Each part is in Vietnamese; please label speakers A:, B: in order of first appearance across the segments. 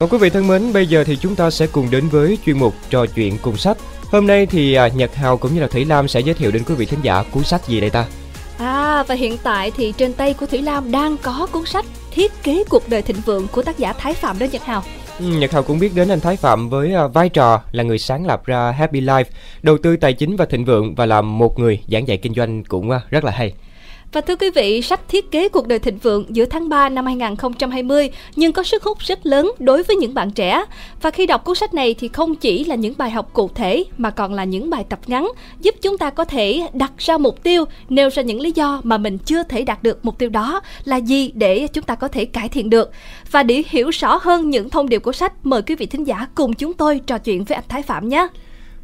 A: Còn quý vị thân mến, bây giờ thì chúng ta sẽ cùng đến với chuyên mục trò chuyện cùng sách. Hôm nay thì à, Nhật Hào cũng như là Thủy Lam sẽ giới thiệu đến quý vị thính giả cuốn sách gì đây ta?
B: À và hiện tại thì trên tay của Thủy Lam đang có cuốn sách Thiết kế cuộc đời thịnh vượng của tác giả Thái Phạm đó Nhật Hào.
A: Ừ, Nhật Hào cũng biết đến anh Thái Phạm với à, vai trò là người sáng lập ra Happy Life, đầu tư tài chính và thịnh vượng và là một người giảng dạy kinh doanh cũng à, rất là hay.
B: Và thưa quý vị, sách Thiết kế cuộc đời thịnh vượng giữa tháng 3 năm 2020 nhưng có sức hút rất lớn đối với những bạn trẻ. Và khi đọc cuốn sách này thì không chỉ là những bài học cụ thể mà còn là những bài tập ngắn giúp chúng ta có thể đặt ra mục tiêu, nêu ra những lý do mà mình chưa thể đạt được mục tiêu đó là gì để chúng ta có thể cải thiện được. Và để hiểu rõ hơn những thông điệp của sách, mời quý vị thính giả cùng chúng tôi trò chuyện với anh Thái Phạm nhé.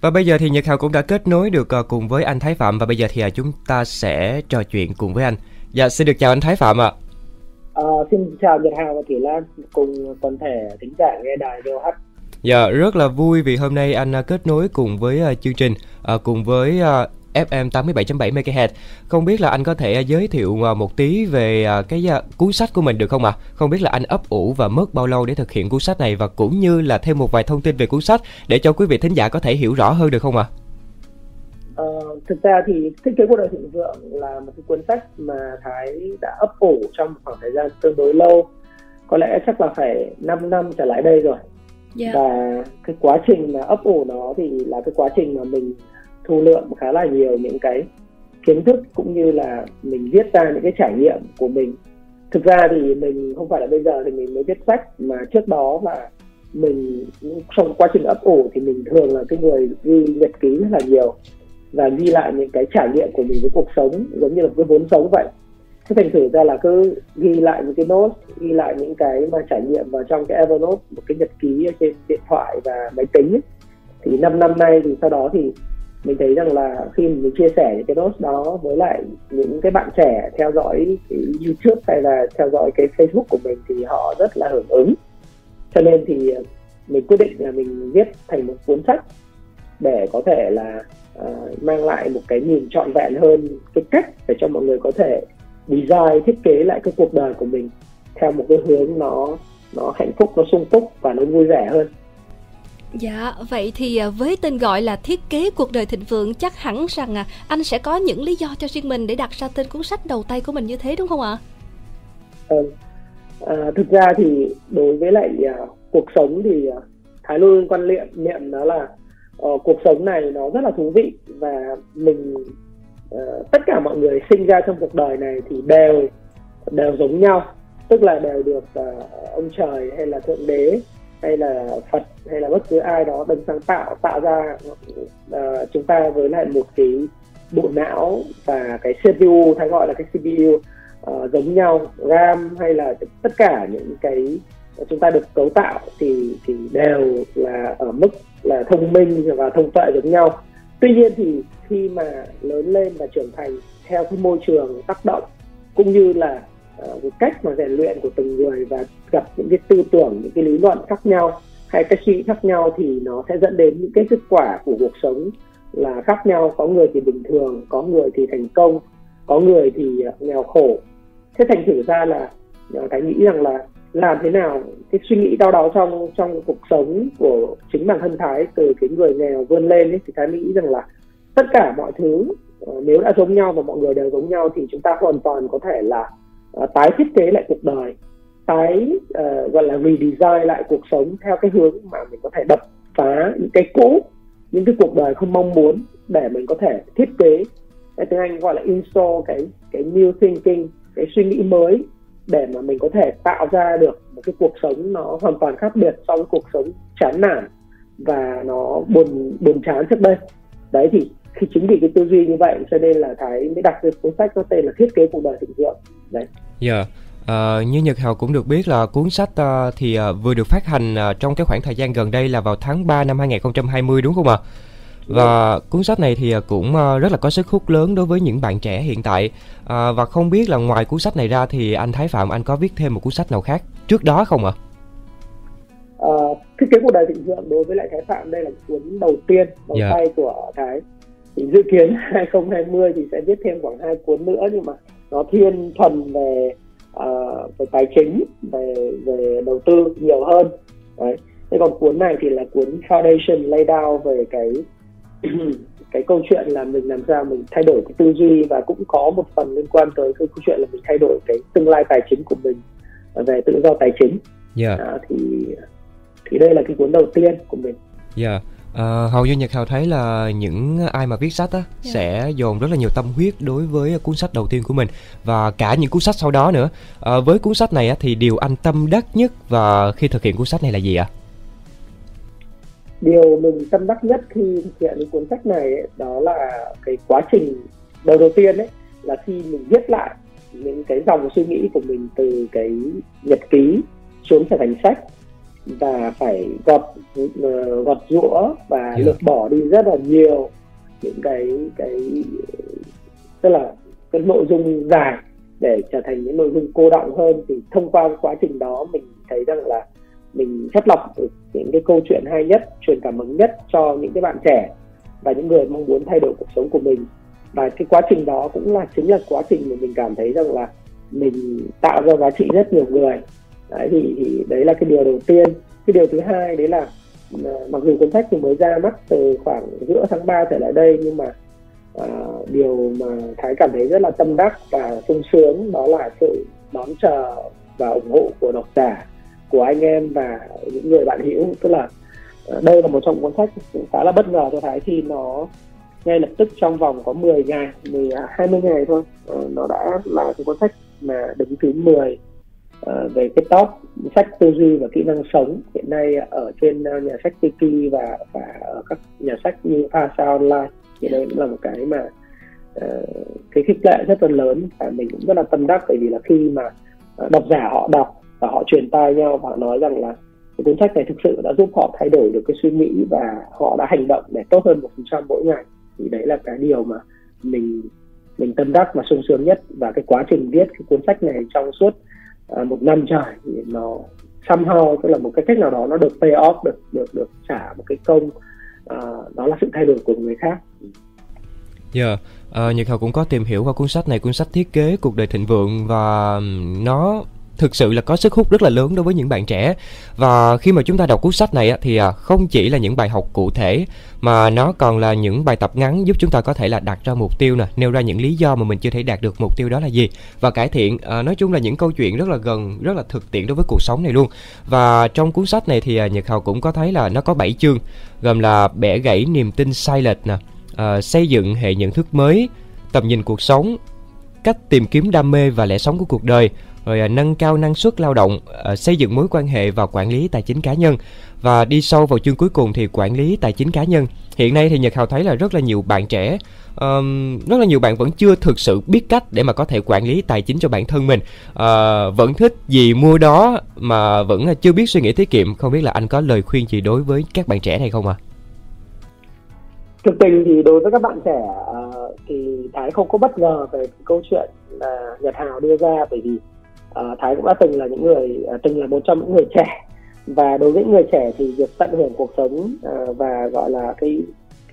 A: Và bây giờ thì Nhật Hào cũng đã kết nối được ờ, cùng với anh Thái Phạm và bây giờ thì ờ, chúng ta sẽ trò chuyện cùng với anh. Dạ xin được chào anh Thái Phạm ạ.
C: À, xin chào Nhật Hào và Thủy Lan cùng toàn thể thính giả nghe đài DOH.
A: Dạ rất là vui vì hôm nay anh kết nối cùng với chương trình cùng với FM 87.7 MHz. Không biết là anh có thể giới thiệu một tí về cái cuốn sách của mình được không ạ? À? Không biết là anh ấp ủ và mất bao lâu để thực hiện cuốn sách này và cũng như là thêm một vài thông tin về cuốn sách để cho quý vị thính giả có thể hiểu rõ hơn được không ạ? À?
C: Ờ, thực ra thì thiết kế cuộc đời thịnh vượng là một cái cuốn sách mà Thái đã ấp ủ trong khoảng thời gian tương đối lâu có lẽ chắc là phải 5 năm trở lại đây rồi yeah. Dạ. và cái quá trình mà ấp ủ nó thì là cái quá trình mà mình thu lượm khá là nhiều những cái kiến thức cũng như là mình viết ra những cái trải nghiệm của mình thực ra thì mình không phải là bây giờ thì mình mới viết sách, mà trước đó là mình trong quá trình ấp ủ thì mình thường là cái người ghi nhật ký rất là nhiều và ghi lại những cái trải nghiệm của mình với cuộc sống giống như là cái vốn sống vậy thế thành thử ra là cứ ghi lại những cái nốt ghi lại những cái mà trải nghiệm vào trong cái Evernote, một cái nhật ký trên điện thoại và máy tính ấy. thì năm năm nay thì sau đó thì mình thấy rằng là khi mình chia sẻ những cái notes đó với lại những cái bạn trẻ theo dõi cái YouTube hay là theo dõi cái Facebook của mình thì họ rất là hưởng ứng. Cho nên thì ờ, mình quyết định là mình viết thành một cuốn sách để có thể là uh, mang lại một cái nhìn trọn vẹn hơn cái cách để cho mọi người có thể design thiết kế lại cái cuộc đời của mình theo một cái hướng nó nó hạnh phúc nó sung túc và nó vui vẻ hơn.
B: Dạ, vậy thì à, với tên gọi là thiết kế cuộc đời thịnh vượng chắc hẳn rằng à, anh sẽ có những lý do cho riêng mình để đặt ra tên cuốn sách đầu tay của mình như thế đúng không ạ?
C: Ừ. À, thực ra thì đối với lại à, cuộc sống thì à, Thái luôn quan niệm niệm đó là à, cuộc sống này nó rất là thú vị và mình à, tất cả mọi người sinh ra trong cuộc đời này thì đều đều giống nhau tức là đều được à, ông trời hay là thượng đế hay là Phật hay là bất cứ ai đó đấng sáng tạo tạo ra uh, chúng ta với lại một cái bộ não và cái CPU hay gọi là cái CPU uh, ờ, giống nhau RAM hay là tất cả những cái chúng ta được cấu tạo thì thì đều là ở mức là thông minh và thông tuệ giống nhau. Tuy nhiên thì khi mà lớn lên và trưởng thành theo cái môi trường tác động cũng như là uh, cái cách mà rèn luyện của từng người và gặp những cái tư tưởng những cái lý luận khác nhau hay cách suy nghĩ khác nhau thì nó sẽ dẫn đến những cái kết quả của cuộc sống là khác nhau. Có người thì bình thường có người thì thành công có người thì à, nghèo khổ. Thế thành thử ra là à, cái nghĩ rằng là làm thế nào cái suy nghĩ đau đáu trong trong cuộc sống của chính bản thân thái từ cái người nghèo vươn lên ấy, thì thái nghĩ rằng là tất cả mọi thứ à, nếu đã giống nhau và mọi người đều giống nhau thì chúng ta hoàn toàn có thể là uh, tái thiết kế lại cuộc đời tái uh, gọi là redesign lại cuộc sống theo cái hướng mà mình có thể đập phá những cái cũ những cái cuộc đời không mong muốn để mình có thể thiết kế. Cái tiếng Anh gọi là install cái cái new thinking cái suy nghĩ mới để mà mình có thể tạo ra được một cái cuộc sống nó hoàn toàn khác biệt so với cuộc sống chán nản và nó buồn buồn chán trước đây. Đấy thì khi chính vì cái tư duy như vậy cho nên là thái mới đặt cái cuốn sách có tên là thiết kế cuộc đời thịnh vượng đấy
A: dạ yeah À, như Nhật Hào cũng được biết là cuốn sách uh, thì uh, vừa được phát hành uh, trong cái khoảng thời gian gần đây là vào tháng 3 năm 2020 đúng không ạ? À? Và cuốn sách này thì cũng rất là có sức hút lớn đối với những bạn trẻ hiện tại. Uh, và không biết là ngoài cuốn sách này ra thì anh Thái Phạm anh có viết thêm một cuốn sách nào khác trước đó không ạ? À?
C: Uh, thiết kế cuộc đời thịnh vượng đối với lại Thái Phạm đây là cuốn đầu tiên đầu yeah. Dạ. tay của Thái dự kiến 2020 thì sẽ viết thêm khoảng hai cuốn nữa nhưng mà nó thiên thuần về uh, về tài chính về về đầu tư nhiều hơn đấy thế còn cuốn này thì là cuốn foundation lay down về cái cái câu chuyện là mình làm sao mình thay đổi cái tư duy và cũng có một phần liên quan tới cái câu chuyện là mình thay đổi cái tương lai tài chính của mình về tự do tài chính
A: yeah. Dạ. à,
C: thì thì đây là cái cuốn đầu tiên của mình
A: dạ yeah. À, hầu như Nhật Hào thấy là những ai mà viết sách á yeah. Dạ. sẽ dồn rất là nhiều tâm huyết đối với cuốn sách đầu tiên của mình và cả những cuốn sách sau đó nữa. À, với cuốn sách này á, thì điều anh tâm đắc nhất và khi thực hiện cuốn sách này là gì ạ? À?
C: Điều mình tâm đắc nhất khi thực hiện cuốn sách này ấy, đó là cái quá trình đầu đầu tiên ấy là khi mình viết lại những cái dòng suy nghĩ của mình từ cái nhật ký xuống trở thành sách và phải gọt uh, gọt rũa và yeah. lược bỏ đi rất là nhiều những cái cái tức là cái nội dung dài để trở thành những nội dung cô động hơn. Thì thông qua quá trình đó mình thấy rằng là mình chất lọc được những cái câu chuyện hay nhất truyền cảm hứng nhất cho những cái bạn trẻ và những người mong muốn thay đổi cuộc sống của mình. Và cái quá trình đó cũng là chính là quá trình mà mình cảm thấy rằng là mình tạo ra giá trị rất nhiều người đấy thì, thì đấy là cái điều đầu tiên. Cái điều thứ hai đấy là ờ, mặc dù cuốn sách thì mới ra mắt từ khoảng giữa tháng 3 trở lại đây nhưng mà à, điều mà thái cảm thấy rất là tâm đắc và sung sướng đó là sự đón chờ và ủng hộ của độc giả của anh em và những người bạn hữu. Tức là ờ, đây là một trong cuốn sách khá là bất ngờ cho thái khi nó ngay lập tức trong vòng có 10 ngày 10, 20 à, ngày thôi nó đã là cái cuốn sách mà đứng thứ 10 uh, về cái top sách tư duy và kỹ năng sống hiện nay ở trên ờ, nhà sách Tiki và và ở các nhà sách như Asa Online thì đây cũng là một cái mà uh, cái khích lệ rất là lớn và mình cũng rất là tâm đắc bởi vì là khi mà độc giả họ đọc và họ truyền tai nhau và họ nói rằng là cái cuốn sách này thực sự đã giúp họ thay đổi được cái suy nghĩ và họ đã hành động để tốt hơn một phần trăm mỗi ngày thì đấy là cái điều mà mình mình tâm đắc và sung sướng nhất. Và cái quá trình viết cái cuốn sách này trong suốt à, một năm trời thì nó somehow tức là một cái cách nào đó nó được pay off được được được trả một cái công à, đó là sự thay đổi của người khác
A: Dạ, yeah. à, Nhật Hào cũng có tìm hiểu qua cuốn sách này, cuốn sách thiết kế cuộc đời thịnh vượng và nó thực sự là có sức hút rất là lớn đối với những bạn trẻ. Và khi mà chúng ta đọc cuốn sách này thì à, không chỉ là những bài học cụ thể mà nó còn là những bài tập ngắn giúp chúng ta có thể là đặt ra mục tiêu nè nêu ra những lý do mà mình chưa thể đạt được mục tiêu đó là gì. Và cải thiện à, nói chung là những câu chuyện rất là gần rất là thực tiễn đối với cuộc sống này luôn. Và trong cuốn sách này thì à, nhật hào cũng có thấy là nó có 7 chương gồm là bẻ gãy niềm tin sai lệch nè à, xây dựng hệ nhận thức mới tầm nhìn cuộc sống cách tìm kiếm đam mê và lẽ sống của cuộc đời rồi à, nâng cao năng suất lao động à, xây dựng mối quan hệ và quản lý tài chính cá nhân. Và đi sâu vào chương cuối cùng thì quản lý tài chính cá nhân. Hiện nay thì nhật hào thấy là rất là nhiều bạn trẻ um, rất là nhiều bạn vẫn chưa thực sự biết cách để mà có thể quản lý tài chính cho bản thân mình. Uh, vẫn thích gì mua đó mà vẫn à, chưa biết suy nghĩ tiết kiệm. Không biết là anh có lời khuyên gì đối với các bạn trẻ này không ạ? À?
C: thực tình thì đối với các bạn trẻ uh, thì thái không có bất ngờ về câu chuyện là nhật hào đưa ra. Bởi vì uh, thái cũng đã từng là những người uh, từng là một trong những người trẻ. Và đối với người trẻ thì việc tận hưởng cuộc sống uh, và gọi là cái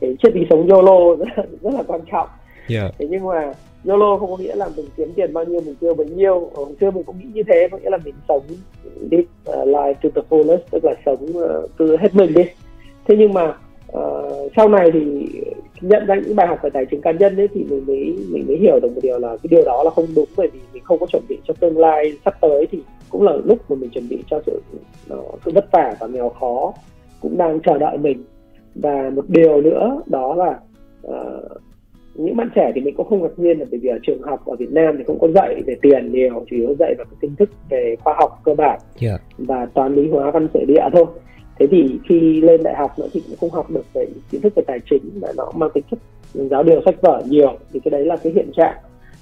C: cái triết lý sống YOLO rất, rất là quan trọng. Yeah. thế nhưng mà YOLO không có nghĩa là mình kiếm tiền bao nhiêu mình tiêu bấy nhiêu. Hồi xưa mình cũng nghĩ như thế có nghĩa là mình sống live uh, life to the fullest tức là sống uh, cứ hết mình đi. Thế nhưng mà uh, sau này thì nhận ra những bài học về tài chính cá nhân ấy thì mình mới mình mới hiểu được một điều là cái điều đó là không đúng bởi vì mình không có chuẩn bị cho tương lai sắp tới thì cũng là lúc mà mình chuẩn bị cho sự nó, sự vất vả và nghèo khó cũng đang chờ đợi mình và một điều nữa đó là uh, những bạn trẻ thì mình cũng không ngạc nhiên là bởi vì ở trường học ở Việt Nam thì không có dạy về tiền nhiều chỉ có dạy vào cái kiến thức về khoa học cơ bản yeah. và toán lý hóa văn sử địa thôi thế thì khi lên đại học nữa thì cũng không học được về kiến thức về tài chính mà nó mang tính chất giáo điều sách vở nhiều, thì cái đấy là cái hiện trạng.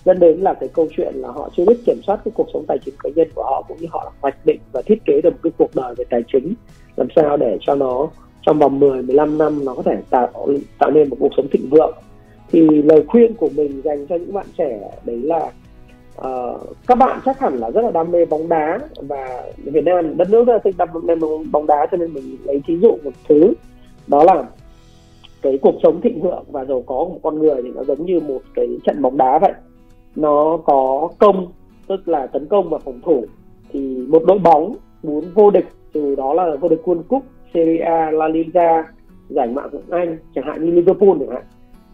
C: Dẫn đến là cái câu chuyện là họ chưa biết kiểm soát cái cuộc sống tài chính cá nhân của họ cũng như họ hoạch định và thiết kế được một cái cuộc đời về tài chính, làm sao để cho nó trong vòng 10 15 năm nó có thể tạo tạo nên một cuộc sống thịnh vượng. Thì lời khuyên của mình dành cho những bạn trẻ đấy là uh, các bạn chắc hẳn là rất là đam mê bóng đá và Việt Nam đất nước rất là thích đam mê bóng đá cho nên mình lấy ví dụ một thứ. Đó là cái cuộc sống thịnh vượng và giàu có của một con người thì nó giống như một cái trận bóng đá vậy. Nó có công tức là tấn công và phòng thủ. Thì một đội bóng muốn vô địch từ đó là vô địch World Cup, Serie A, La Liga, giải ngoại hạng Anh chẳng hạn như Liverpool chẳng hạn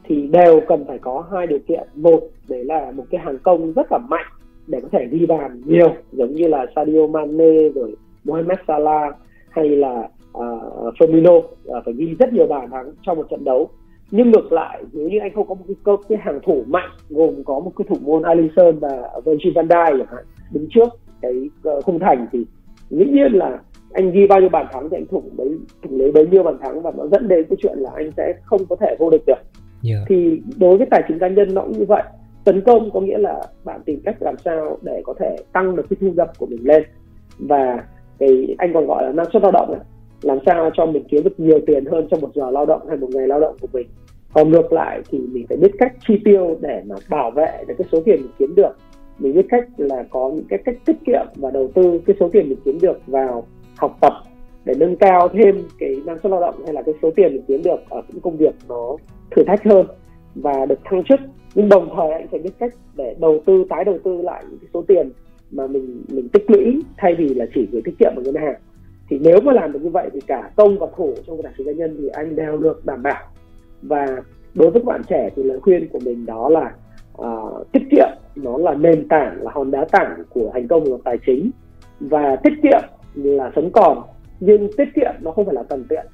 C: thì đều cần phải có hai điều kiện. Một đấy là một cái hàng công rất là mạnh để có thể ghi bàn nhiều giống như là Sadio Mane rồi Mohamed Salah hay là uh, Firmino uh, phải ghi rất nhiều bàn thắng trong một trận đấu. Nhưng ngược lại nếu như anh không có một cái, cơ cái hàng thủ mạnh gồm có một cái thủ môn Alisson và Virgil van Dijk chẳng hạn đứng trước cái uh, khung thành thì dĩ nhiên là anh ghi bao nhiêu bàn thắng thì anh thủng đấy thủng lấy bấy nhiêu bàn thắng và nó dẫn đến cái chuyện là anh sẽ không có thể vô địch được yeah. Thì đối với tài chính cá nhân nó cũng như vậy. Tấn công có nghĩa là bạn tìm cách làm sao để có thể tăng được cái thu nhập của mình lên. Và cái, anh còn gọi là năng suất lao động này, làm sao cho mình kiếm được nhiều tiền hơn trong một giờ lao động hay một ngày lao động của mình. Còn ngược lại thì mình phải biết cách chi tiêu để mà bảo vệ được cái số tiền mình kiếm được. Mình biết cách là có những cái cách tiết kiệm và đầu tư cái số tiền mình kiếm được vào học tập để nâng cao thêm cái năng suất lao động hay là cái số tiền mình kiếm được ở những công việc nó thử thách hơn và được thăng chức. Nhưng đồng thời anh phải biết cách để đầu tư tái đầu tư lại những cái số tiền mà mình mình tích lũy thay vì là chỉ gửi tiết kiệm ở ngân hàng. Thì nếu mà làm được như vậy thì cả công và thủ trong tài chính cá nhân thì anh đều được đảm bảo. Và đối với các bạn trẻ thì lời khuyên của mình đó là uh, tiết kiệm nó là nền tảng là hòn đá tảng của thành công của tài chính. Và tiết kiệm là sống còn nhưng tiết kiệm nó không phải là tần tiện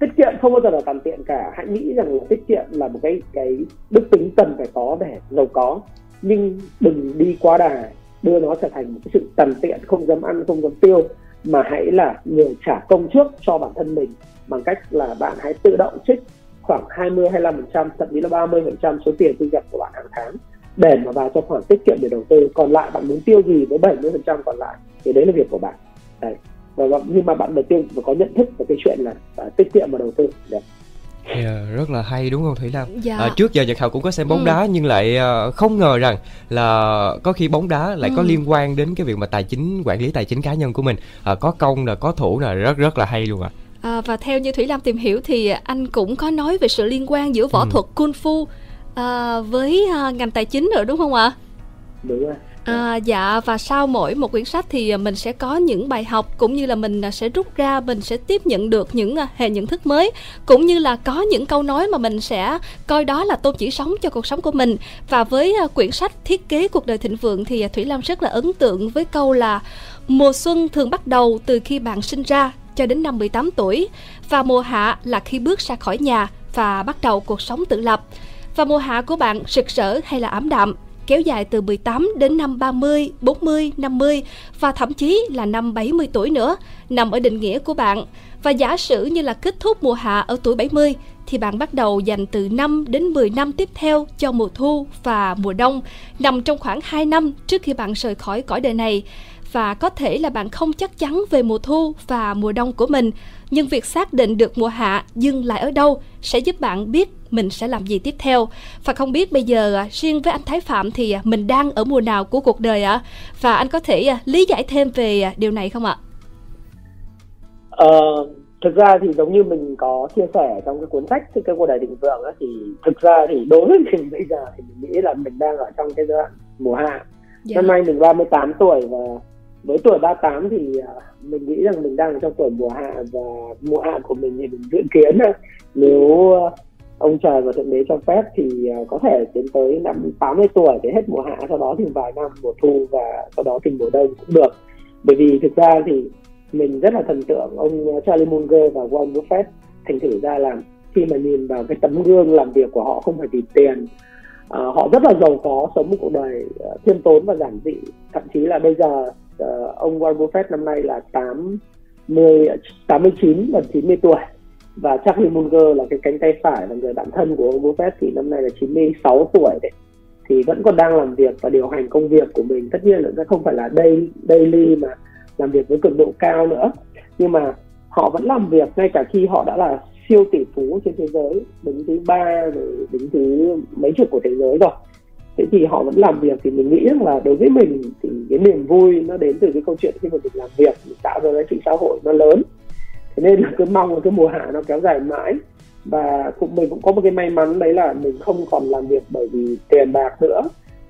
C: tiết kiệm không bao giờ là tần tiện cả. Hãy nghĩ rằng là tiết kiệm là một cái cái đức tính cần phải có để giàu có. Nhưng đừng đi quá đà, đưa nó trở thành một cái sự tần tiện, không dám ăn, không dám tiêu, mà hãy là người trả công trước cho bản thân mình bằng cách là bạn hãy tự động trích khoảng 20 25% thậm chí là 30% số tiền thu nhập của bạn hàng tháng để mà vào cho khoản tiết kiệm để đầu tư. Còn lại bạn muốn tiêu gì với 70% còn lại thì đấy là việc của bạn. Đấy và nhưng mà bạn đầu tiên phải có nhận thức về cái chuyện là uh, tiết kiệm và đầu tư đấy.
A: Yeah, rất là hay đúng không Thủy Lam? Dạ. À, trước giờ Nhật Hào cũng có xem bóng ừ. đá nhưng lại uh, không ngờ rằng là có khi bóng đá lại ừ. có liên quan đến cái việc mà tài chính quản lý tài chính cá nhân của mình à, có công là có thủ là rất rất là hay luôn ạ.
B: À. À, và theo như Thủy Lam tìm hiểu thì anh cũng có nói về sự liên quan giữa võ ừ. thuật kung fu à, với à, ngành tài chính rồi đúng không ạ?
C: Đúng rồi.
B: À, dạ và sau mỗi một quyển sách thì mình sẽ có những bài học cũng như là mình sẽ rút ra mình sẽ tiếp nhận được những à, hệ nhận thức mới cũng như là có những câu nói mà mình sẽ coi đó là tôn chỉ sống cho cuộc sống của mình. Và với à, quyển sách thiết kế cuộc đời thịnh vượng thì à, Thủy Lam rất là ấn tượng với câu là mùa xuân thường bắt đầu từ khi bạn sinh ra cho đến năm 18 tuổi và mùa hạ là khi bước ra khỏi nhà và bắt đầu cuộc sống tự lập. Và mùa hạ của bạn rực rỡ hay là ảm đạm? Kéo dài từ 18 đến năm 30, 40, 50 và thậm chí là năm 70 tuổi nữa, nằm ở định nghĩa của bạn. Và giả sử như là kết thúc mùa hạ ở tuổi 70 thì bạn bắt đầu dành từ 5 đến 10 năm tiếp theo cho mùa thu và mùa đông, nằm trong khoảng 2 năm trước khi bạn rời khỏi cõi đời này và có thể là bạn không chắc chắn về mùa thu và mùa đông của mình nhưng việc xác định được mùa hạ dừng lại ở đâu sẽ giúp bạn biết mình sẽ làm gì tiếp theo và không biết bây giờ à, riêng với anh Thái Phạm thì à, mình đang ở mùa nào của cuộc đời ạ và anh có thể à, lý giải thêm về điều này không ạ?
C: Ờ, thực ra thì giống như mình có chia sẻ trong cái cuốn sách cái cuộc đời định vượng thì thực ra thì đối với mình bây giờ thì mình nghĩ là mình đang ở trong cái giai đoạn mùa hạ dạ. năm nay mình 38 tuổi và với tuổi 38 thì à, mình nghĩ rằng mình đang trong tuổi mùa hạ và mùa hạ của mình thì mình dự kiến nếu à, ông trời và thượng đế cho phép thì à, có thể tiến tới năm 80 tuổi để hết mùa hạ sau đó thì vài năm mùa thu và sau đó thì mùa đông cũng được. Bởi vì thực ra thì mình rất là thần tượng ông Charlie Munger và Warren Buffett thành thử ra là khi mà nhìn vào cái tấm gương làm việc của họ không phải vì tiền à, họ rất là giàu có sống một cuộc đời uh, khiêm tốn và giản dị. Thậm chí là bây giờ uh, ông Warren Buffett năm nay là 80 89 và 90 tuổi. Và Charlie Munger là cái cánh tay phải là người bạn thân của ông Buffett thì năm nay là 96 tuổi đấy. Thì vẫn còn đang làm việc và điều hành công việc của mình. Tất nhiên là sẽ không phải là daily, daily mà làm việc với cường độ cao nữa. Nhưng mà họ vẫn làm việc ngay cả khi họ đã là siêu tỷ phú trên thế giới đứng thứ ba rồi đứng thứ mấy chục của thế giới rồi thế thì họ vẫn làm việc thì mình nghĩ rằng là đối với mình thì cái niềm vui nó đến từ cái câu chuyện khi mà mình làm việc, mình tạo ra giá trị xã hội nó lớn. Thế nên là cứ mong là cái mùa hạ nó kéo dài mãi. Và cũng, mình cũng có một cái may mắn đấy là mình không còn làm việc bởi vì tiền bạc nữa.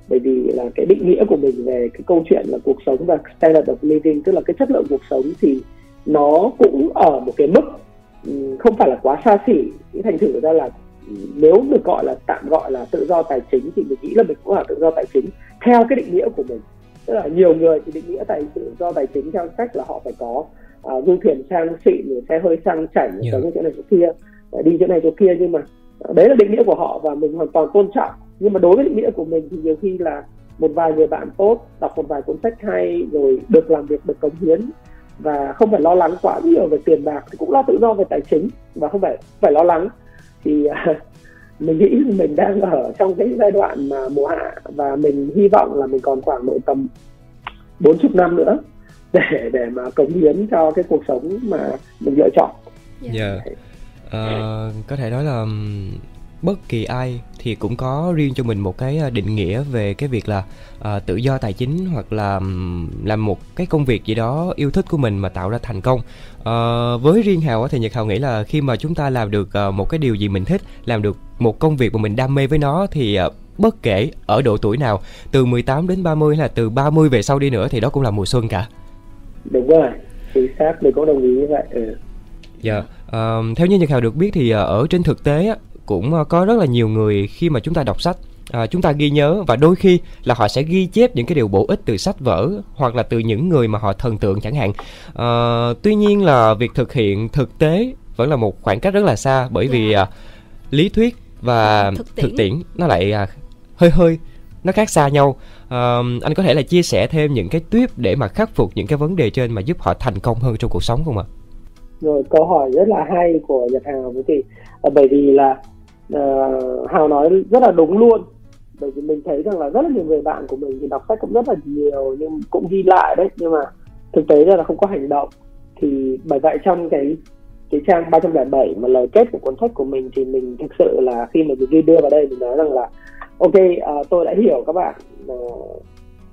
C: Bởi vì là cái định nghĩa của mình về cái câu chuyện là cuộc sống và standard of living, tức là cái chất lượng cuộc sống thì nó cũng ở một cái mức ừ, không phải là quá xa xỉ. Thành thử ra là nếu được gọi là tạm gọi là tự do tài chính thì mình nghĩ là mình cũng là tự do tài chính theo cái định nghĩa của mình tức là nhiều người thì định nghĩa tài tự do tài chính theo cách là họ phải có uh, du thuyền sang xịn rồi xe hơi sang chảnh yeah. Dạ. chỗ này chỗ kia đi chỗ này chỗ kia nhưng mà đấy là định nghĩa của họ và mình hoàn toàn tôn trọng nhưng mà đối với định nghĩa của mình thì nhiều khi là một vài người bạn tốt đọc một vài cuốn sách hay rồi được làm việc được cống hiến và không phải lo lắng quá nhiều về tiền bạc thì cũng lo tự do về tài chính và không phải phải lo lắng thì mình nghĩ mình đang ở trong cái giai đoạn mà mùa hạ và mình hy vọng là mình còn khoảng độ tầm bốn chục năm nữa để để mà cống hiến cho cái cuộc sống mà mình lựa chọn.
A: Dạ. Yeah. Dạ. Uh, có thể nói là bất kỳ ai thì cũng có riêng cho mình một cái à, định nghĩa về cái việc là uh, tự do tài chính hoặc là làm một cái công việc gì đó yêu thích của mình mà tạo ra thành công uh, với riêng hào thì nhật hào nghĩ là khi mà chúng ta làm được uh, một cái điều gì mình thích làm được một công việc mà mình đam mê với nó thì uh, bất kể ở độ tuổi nào từ 18 đến 30 hay là từ 30 về sau đi nữa thì đó cũng là mùa xuân cả
C: đúng rồi chính xác mình cũng đồng ý như vậy ừ.
A: dạ uh, theo như nhật hào được biết thì uh, ở trên thực tế cũng ờ, có rất là nhiều người khi mà chúng ta đọc sách à, chúng ta ghi nhớ và đôi khi là họ sẽ ghi chép những cái điều bổ ích từ sách vở hoặc là từ những người mà họ thần tượng chẳng hạn. À, tuy nhiên là việc thực hiện thực tế vẫn là một khoảng cách rất là xa bởi vì à, lý thuyết và thực tiễn. thực tiễn nó lại à, hơi hơi nó khác xa nhau. À, anh có thể là chia sẻ thêm những cái tuyếp để mà khắc phục những cái vấn đề trên mà giúp họ thành công hơn trong cuộc sống không ạ?
C: Rồi câu hỏi rất là hay của nhật hào thì bởi vì là uh, hào nói rất là đúng luôn. Bởi vì mình thấy rằng là rất là nhiều người bạn của mình thì đọc sách cũng rất là nhiều nhưng cũng ghi lại đấy. Nhưng mà thực tế ra là không có hành động. Thì bởi vậy trong cái cái trang 307 mà lời kết của cuốn sách của mình thì mình thực sự là khi mà mình ghi đưa vào đây mình nói rằng là ok uh, tôi đã hiểu các bạn uh,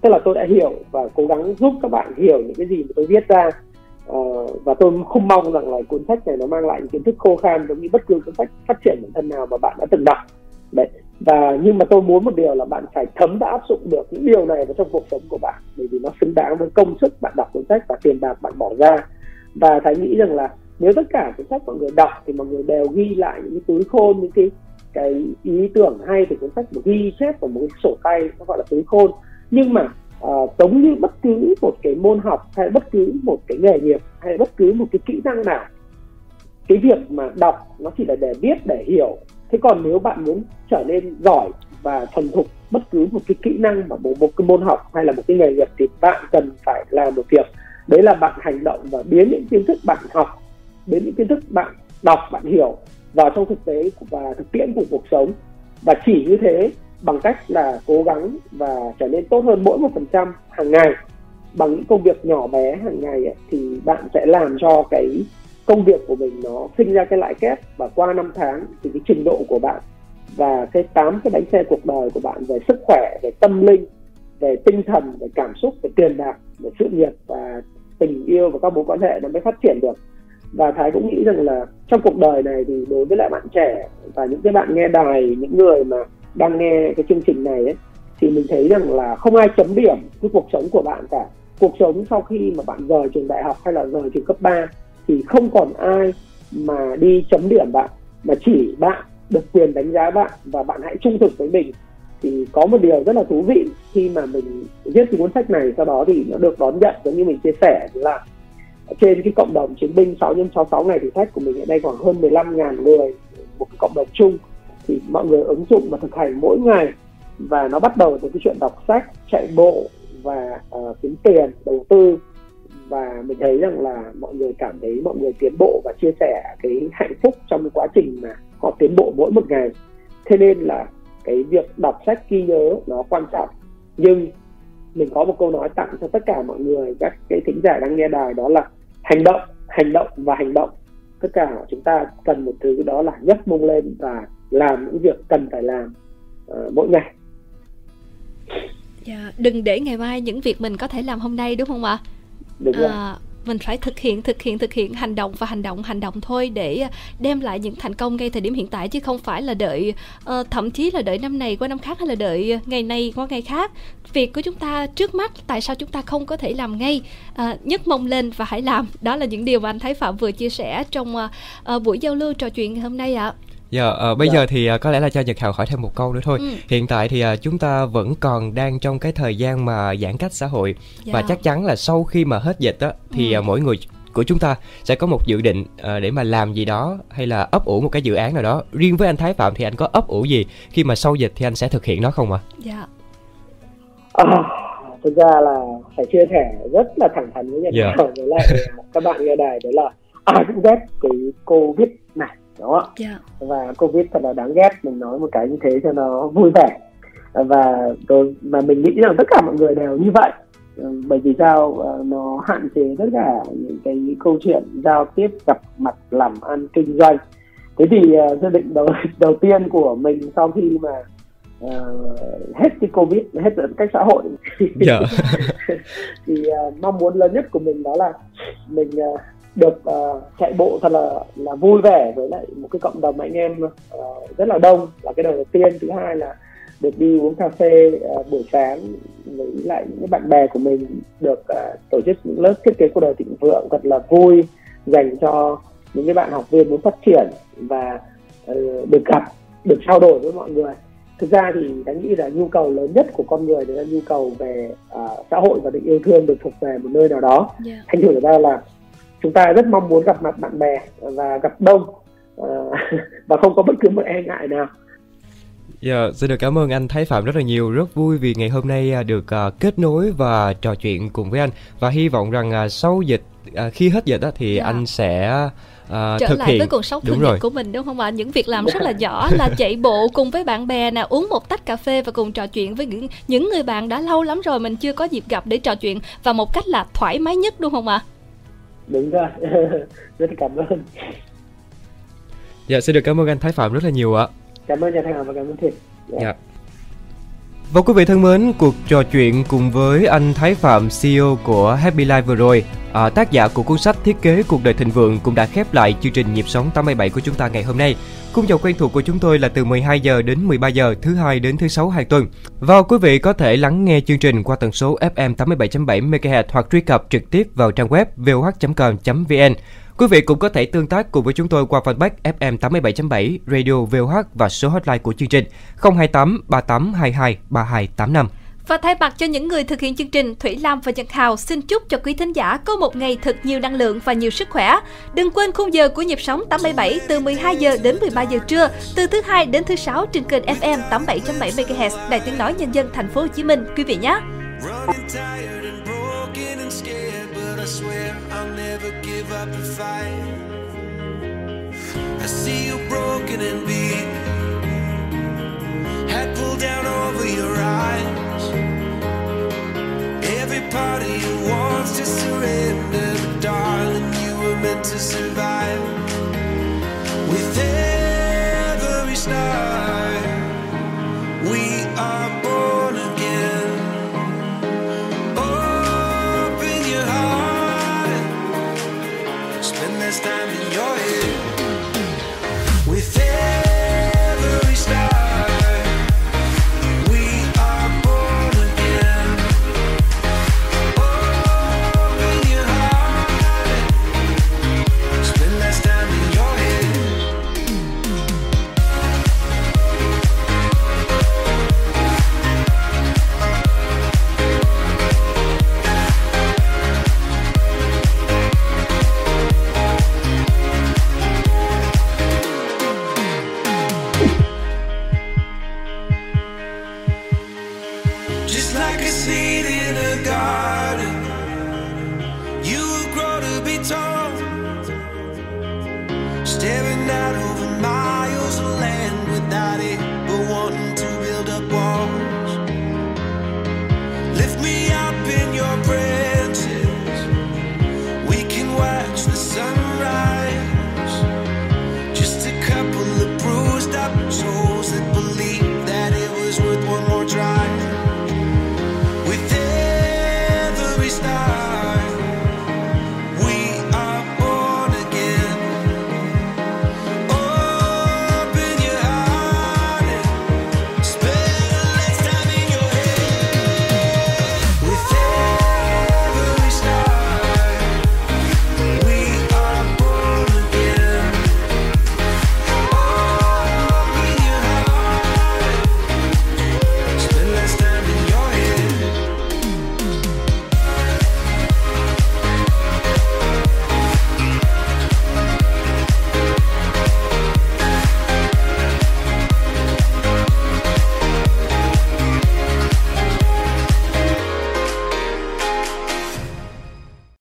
C: tức là tôi đã hiểu và cố gắng giúp các bạn hiểu những cái gì mà tôi viết ra uh, và tôi không mong rằng là cuốn sách này nó mang lại những kiến thức khô khan giống như bất cứ cuốn sách phát triển bản thân nào mà bạn đã từng đọc. Đấy và nhưng mà tôi muốn một điều là bạn phải thấm và áp dụng được những điều này vào trong cuộc sống của bạn bởi vì nó xứng đáng với công sức bạn đọc cuốn sách và tiền bạc bạn bỏ ra. Và thái nghĩ rằng là nếu tất cả cuốn sách mọi người đọc thì mọi người đều ghi lại những cái túi khôn những cái cái ý tưởng hay từ cuốn sách một ghi chép vào một cái sổ tay nó gọi là túi khôn. Nhưng mà à, giống như bất cứ một cái môn học hay bất cứ một cái nghề nghiệp hay bất cứ một cái kỹ năng nào. Cái việc mà đọc nó chỉ là để biết để hiểu. Thế còn nếu bạn muốn trở nên giỏi và thuần thục bất cứ một cái kỹ năng mà một, một cái môn học hay là một cái nghề nghiệp thì bạn cần phải làm một việc. Đấy là bạn hành động và biến những kiến thức bạn học biến những kiến thức bạn đọc bạn hiểu vào trong thực tế và thực tiễn của cuộc sống. Và chỉ như thế bằng cách là cố gắng và trở nên tốt hơn mỗi một phần trăm hàng ngày. Bằng những công việc nhỏ bé hàng ngày ấy, thì bạn sẽ làm cho cái công việc của mình nó sinh ra cái lãi kép và qua năm tháng thì cái trình độ của bạn và cái tám cái bánh xe cuộc đời của bạn về sức khỏe về tâm linh về tinh thần về cảm xúc về tiền bạc về sự nghiệp và tình yêu và các mối quan hệ nó mới phát triển được. Và thái cũng nghĩ rằng là trong cuộc đời này thì đối với lại bạn trẻ và những cái bạn nghe đài những người mà đang nghe cái chương trình này ấy, thì mình thấy rằng là không ai chấm điểm cái cuộc sống của bạn cả. Cuộc sống sau khi mà bạn rời trường đại học hay là rời trường cấp 3 thì không còn ai mà đi chấm điểm bạn mà chỉ bạn được quyền đánh giá bạn và bạn hãy trung thực với mình. Thì có một điều rất là thú vị khi mà mình viết cái cuốn sách này sau đó thì nó được đón nhận giống như mình chia sẻ là trên cái cộng đồng chiến binh 6 x 66 ngày thử thách của mình hiện nay khoảng hơn 15.000 người một cái cộng đồng chung thì mọi người ứng dụng và thực hành mỗi ngày. Và nó bắt đầu từ cái chuyện đọc sách chạy bộ và uh, kiếm tiền đầu tư. Và mình thấy rằng là mọi người cảm thấy mọi người tiến bộ và chia sẻ cái hạnh phúc trong cái quá trình mà họ tiến bộ mỗi một ngày. Thế nên là cái việc đọc sách ghi nhớ nó quan trọng. Nhưng mình có một câu nói tặng cho tất cả mọi người các cái thính giả đang nghe đài đó là hành động hành động và hành động. Tất cả chúng ta cần một thứ đó là nhấc mông lên và làm những việc cần phải làm uh, mỗi ngày
B: dạ, đừng để ngày mai những việc mình có thể làm hôm nay đúng không ạ
C: đúng rồi. À,
B: mình phải thực hiện thực hiện thực hiện hành động và hành động hành động thôi để đem lại những thành công ngay thời điểm hiện tại chứ không phải là đợi uh, thậm chí là đợi năm này qua năm khác hay là đợi ngày này qua ngày khác việc của chúng ta trước mắt tại sao chúng ta không có thể làm ngay uh, nhấc mông lên và hãy làm đó là những điều mà anh Thái Phạm vừa chia sẻ trong uh, uh, buổi giao lưu trò chuyện ngày hôm nay ạ. À.
A: Dạ, uh, bây dạ. giờ thì uh, có lẽ là cho Nhật Hào hỏi thêm một câu nữa thôi. Ừ. Hiện tại thì uh, chúng ta vẫn còn đang trong cái thời gian mà giãn cách xã hội dạ. và chắc chắn là sau khi mà hết dịch á thì ừ. uh, mỗi người của chúng ta sẽ có một dự định uh, để mà làm gì đó hay là ấp ủ một cái dự án nào đó. Riêng với anh Thái Phạm thì anh có ấp ủ gì khi mà sau dịch thì anh sẽ thực hiện nó không ạ? À? Dạ.
C: À, thực ra là phải chia sẻ rất là thẳng thắn với Nhật yeah. Hào với lại các bạn nghe đài đó là ai cũng ghét cái Covid này đó yeah. Dạ. và covid thật là đáng ghét mình nói một cái như thế cho nó vui vẻ và tôi mà mình nghĩ rằng tất cả mọi người đều như vậy bởi vì sao ờ, nó hạn chế tất cả những cái câu chuyện giao tiếp gặp mặt làm ăn kinh doanh thế thì uh, dự định đầu đầu tiên của mình sau khi mà uh, hết cái covid hết giãn cách xã hội yeah. Dạ. thì uh, mong muốn lớn nhất của mình đó là mình uh, được uh, chạy bộ thật là là vui vẻ với lại một cái cộng đồng anh em uh, rất là đông. Là cái đầu tiên. Thứ hai là được đi uống cà phê uh, buổi sáng với lại những bạn bè của mình được uh, tổ chức những lớp thiết kế cuộc đời thịnh vượng thật là vui dành cho những cái bạn học viên muốn phát triển và uh, được gặp được trao đổi với mọi người. Thực ra thì đánh nghĩ là nhu cầu lớn nhất của con người đấy là nhu cầu về uh, xã hội và được yêu thương được thuộc về một nơi nào đó. Yeah. thành thử ra là chúng ta rất mong muốn gặp mặt bạn bè và gặp đông uh, và không có bất cứ một e ngại nào
A: Dạ, yeah, xin được cảm ơn anh Thái Phạm rất là nhiều, rất vui vì ngày hôm nay à, được uh, kết nối và trò chuyện cùng với anh và hy vọng rằng uh, sau dịch uh, khi hết dịch đó thì yeah. Dạ. anh sẽ uh,
B: trở
A: thực
B: lại
A: hiện
B: với cuộc sống thường nhật của mình đúng không ạ? Những việc làm rất là nhỏ là chạy bộ cùng với bạn bè nè, uống một tách cà phê và cùng trò chuyện với những những người bạn đã lâu lắm rồi mình chưa có dịp gặp để trò chuyện và một cách là thoải mái nhất đúng không ạ?
C: Đúng rồi rất cảm ơn
A: dạ xin được cảm ơn anh Thái Phạm rất là nhiều ạ
C: cảm ơn nhà Thanh Hằng và cảm ơn Thiệt dạ. dạ.
A: Và quý vị thân mến, cuộc trò chuyện cùng với anh Thái Phạm, CEO của Happy Life vừa rồi, à, tác giả của cuốn sách Thiết kế cuộc đời thịnh vượng cũng đã khép lại chương trình Nhịp sống 87 của chúng ta ngày hôm nay. Khung giờ quen thuộc của chúng tôi là từ 12 giờ đến 13 giờ thứ hai đến thứ sáu hàng tuần. Và quý vị có thể lắng nghe chương trình qua tần số FM 87.7 MHz hoặc truy cập trực tiếp vào trang web voh.com.vn. Quý vị cũng có thể tương tác cùng với chúng tôi qua fanpage FM 87.7 Radio VOH và số hotline của chương trình 028 3822 3285.
B: Và thay mặt cho những người thực hiện chương trình, Thủy Lam và Nhật Hào xin chúc cho quý thính giả có một ngày thật nhiều năng lượng và nhiều sức khỏe. Đừng quên khung giờ của nhịp sóng 87 từ 12 giờ đến 13 giờ trưa, từ thứ hai đến thứ sáu trên kênh FM 87.7 MHz Đài Tiếng nói Nhân dân Thành phố Hồ Chí Minh quý vị nhé. swear I'll never give up the fight. I see you broken
D: and beaten.